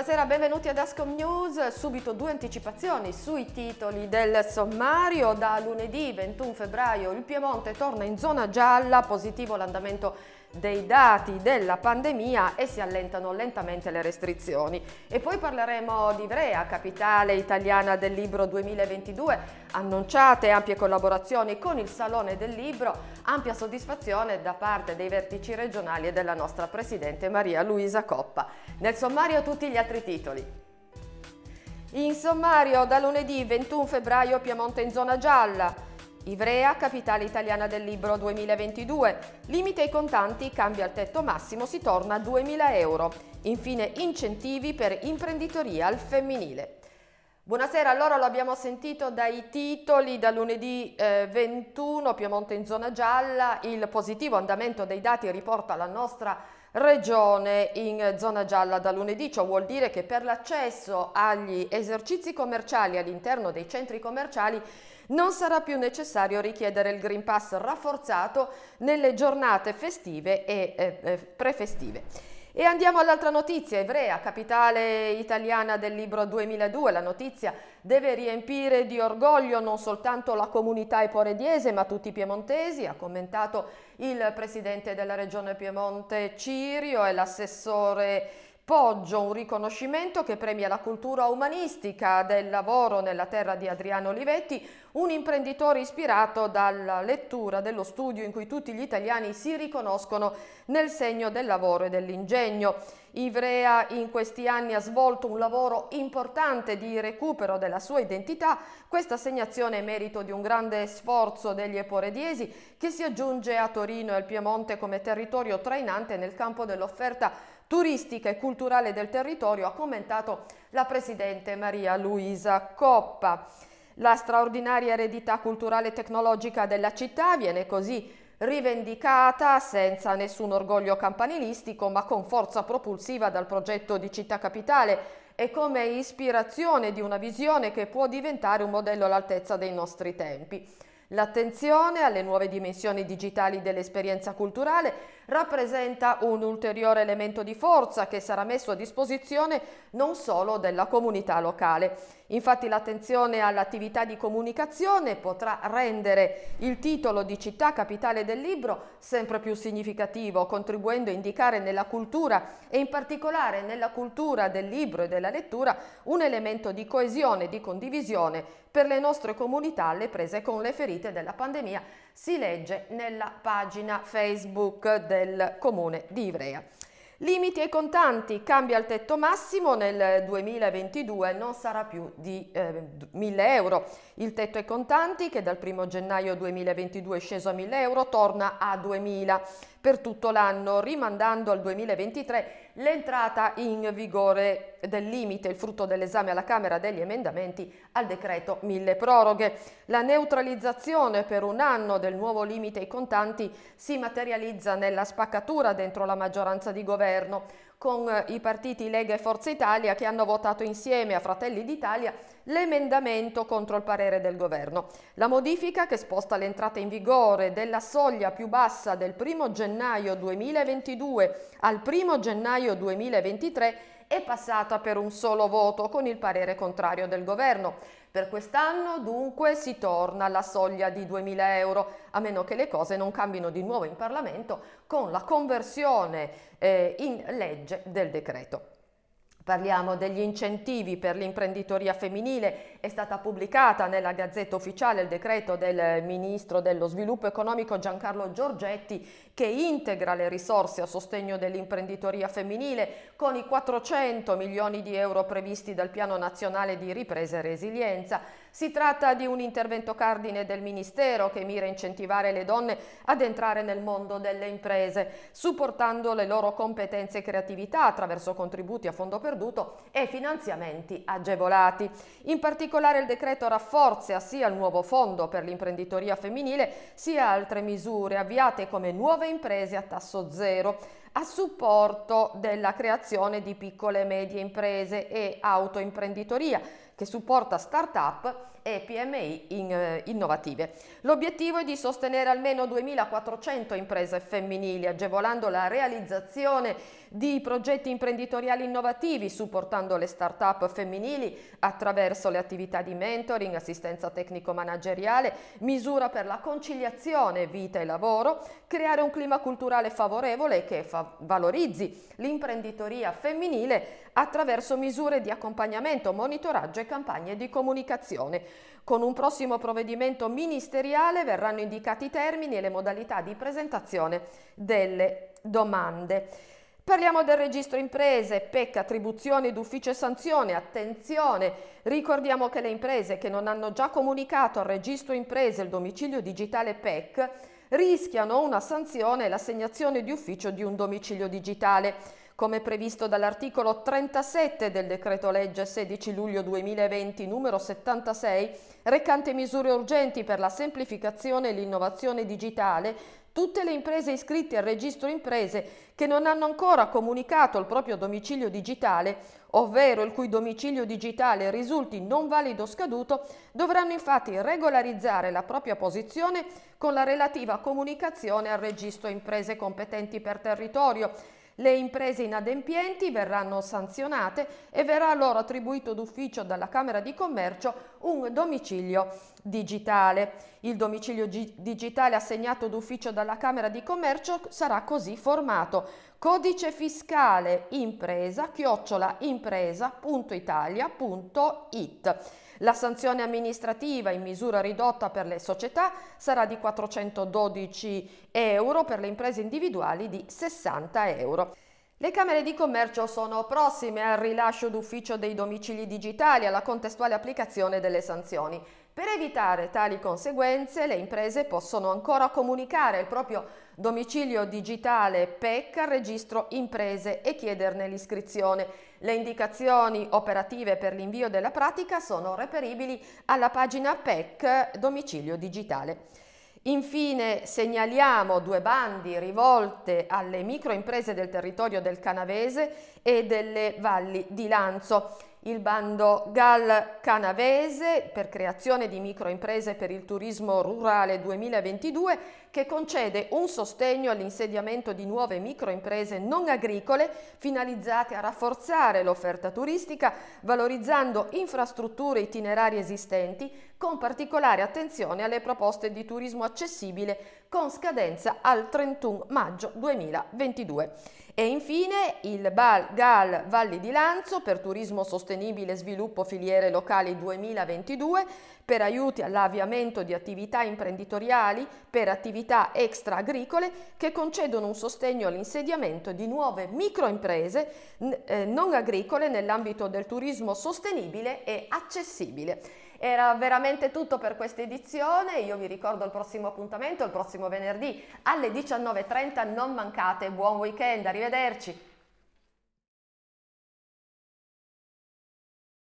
Buonasera, benvenuti ad Ascom News. Subito due anticipazioni sui titoli del sommario. Da lunedì 21 febbraio il Piemonte torna in zona gialla, positivo l'andamento dei dati della pandemia e si allentano lentamente le restrizioni. E poi parleremo di Ivrea, capitale italiana del libro 2022, annunciate ampie collaborazioni con il Salone del Libro, ampia soddisfazione da parte dei vertici regionali e della nostra Presidente Maria Luisa Coppa. Nel sommario tutti gli altri titoli. In sommario da lunedì 21 febbraio Piemonte in zona gialla. Ivrea, capitale italiana del libro 2022. Limite ai contanti, cambia il tetto massimo, si torna a 2.000 euro. Infine incentivi per imprenditoria al femminile. Buonasera, allora lo abbiamo sentito dai titoli da lunedì eh, 21, Piemonte in zona gialla, il positivo andamento dei dati riporta la nostra regione in zona gialla da lunedì, ciò vuol dire che per l'accesso agli esercizi commerciali all'interno dei centri commerciali non sarà più necessario richiedere il Green Pass rafforzato nelle giornate festive e eh, eh prefestive. E andiamo all'altra notizia, Ivrea, capitale italiana del libro 2002. La notizia deve riempire di orgoglio non soltanto la comunità eporediese ma tutti i piemontesi, ha commentato il presidente della regione Piemonte Cirio e l'assessore Poggio, un riconoscimento che premia la cultura umanistica del lavoro nella terra di Adriano Olivetti, un imprenditore ispirato dalla lettura dello studio in cui tutti gli italiani si riconoscono nel segno del lavoro e dell'ingegno. Ivrea in questi anni ha svolto un lavoro importante di recupero della sua identità. Questa assegnazione è merito di un grande sforzo degli eporediesi che si aggiunge a Torino e al Piemonte come territorio trainante nel campo dell'offerta turistica e culturale del territorio, ha commentato la Presidente Maria Luisa Coppa. La straordinaria eredità culturale e tecnologica della città viene così rivendicata senza nessun orgoglio campanilistico ma con forza propulsiva dal progetto di città capitale e come ispirazione di una visione che può diventare un modello all'altezza dei nostri tempi. L'attenzione alle nuove dimensioni digitali dell'esperienza culturale rappresenta un ulteriore elemento di forza che sarà messo a disposizione non solo della comunità locale. Infatti l'attenzione all'attività di comunicazione potrà rendere il titolo di città capitale del libro sempre più significativo, contribuendo a indicare nella cultura e in particolare nella cultura del libro e della lettura un elemento di coesione e di condivisione per le nostre comunità alle prese con le ferite della pandemia, si legge nella pagina Facebook del comune di Ivrea. Limiti ai contanti, cambia il tetto massimo nel 2022, non sarà più di eh, 1000 euro. Il tetto ai contanti che dal 1 gennaio 2022 è sceso a 1000 euro torna a 2000 per tutto l'anno, rimandando al 2023 l'entrata in vigore del limite, il frutto dell'esame alla Camera degli emendamenti al decreto mille proroghe. La neutralizzazione per un anno del nuovo limite ai contanti si materializza nella spaccatura dentro la maggioranza di governo con eh, i partiti Lega e Forza Italia che hanno votato insieme a Fratelli d'Italia l'emendamento contro il parere del governo. La modifica che sposta l'entrata in vigore della soglia più bassa del 1 gennaio 2022 al 1 gennaio 2023 è passata per un solo voto con il parere contrario del governo. Per quest'anno dunque si torna alla soglia di 2.000 euro, a meno che le cose non cambino di nuovo in Parlamento con la conversione eh, in legge del decreto. Parliamo degli incentivi per l'imprenditoria femminile. È stata pubblicata nella Gazzetta Ufficiale il decreto del Ministro dello Sviluppo Economico Giancarlo Giorgetti che integra le risorse a sostegno dell'imprenditoria femminile con i 400 milioni di euro previsti dal Piano Nazionale di Ripresa e Resilienza. Si tratta di un intervento cardine del Ministero che mira a incentivare le donne ad entrare nel mondo delle imprese, supportando le loro competenze e creatività attraverso contributi a fondo perduto e finanziamenti agevolati. In particolare il decreto rafforza sia il nuovo fondo per l'imprenditoria femminile sia altre misure avviate come nuove imprese a tasso zero a supporto della creazione di piccole e medie imprese e autoimprenditoria che supporta start-up e PMI in, eh, innovative. L'obiettivo è di sostenere almeno 2.400 imprese femminili, agevolando la realizzazione di progetti imprenditoriali innovativi, supportando le start-up femminili attraverso le attività di mentoring, assistenza tecnico-manageriale, misura per la conciliazione vita e lavoro, creare un clima culturale favorevole che fa- valorizzi l'imprenditoria femminile attraverso misure di accompagnamento, monitoraggio e campagne di comunicazione. Con un prossimo provvedimento ministeriale verranno indicati i termini e le modalità di presentazione delle domande. Parliamo del registro imprese, PEC, attribuzione d'ufficio e sanzione. Attenzione, ricordiamo che le imprese che non hanno già comunicato al registro imprese il domicilio digitale PEC rischiano una sanzione e l'assegnazione di ufficio di un domicilio digitale come previsto dall'articolo 37 del decreto legge 16 luglio 2020 numero 76, recante misure urgenti per la semplificazione e l'innovazione digitale, tutte le imprese iscritte al registro imprese che non hanno ancora comunicato il proprio domicilio digitale, ovvero il cui domicilio digitale risulti non valido o scaduto, dovranno infatti regolarizzare la propria posizione con la relativa comunicazione al registro imprese competenti per territorio le imprese inadempienti verranno sanzionate e verrà loro attribuito d'ufficio dalla Camera di Commercio un domicilio digitale. Il domicilio gi- digitale assegnato d'ufficio dalla Camera di Commercio sarà così formato codice fiscale impresa chiocciola impresa.italia.it la sanzione amministrativa in misura ridotta per le società sarà di 412 euro, per le imprese individuali di 60 euro. Le Camere di Commercio sono prossime al rilascio d'ufficio dei domicili digitali alla contestuale applicazione delle sanzioni. Per evitare tali conseguenze, le imprese possono ancora comunicare il proprio domicilio digitale PEC al registro imprese e chiederne l'iscrizione. Le indicazioni operative per l'invio della pratica sono reperibili alla pagina PEC domicilio digitale. Infine segnaliamo due bandi rivolte alle microimprese del territorio del Canavese e delle valli di Lanzo il bando GAL Canavese per creazione di microimprese per il turismo rurale 2022 che concede un sostegno all'insediamento di nuove microimprese non agricole finalizzate a rafforzare l'offerta turistica valorizzando infrastrutture itinerari esistenti con particolare attenzione alle proposte di turismo accessibile con scadenza al 31 maggio 2022. E infine il BAL GAL Valli di Lanzo per turismo sostenibile e sviluppo filiere locali 2022 per aiuti all'avviamento di attività imprenditoriali per attività extra agricole che concedono un sostegno all'insediamento di nuove microimprese eh, non agricole nell'ambito del turismo sostenibile e accessibile. Era veramente tutto per questa edizione, io vi ricordo il prossimo appuntamento, il prossimo venerdì alle 19.30, non mancate, buon weekend, arrivederci!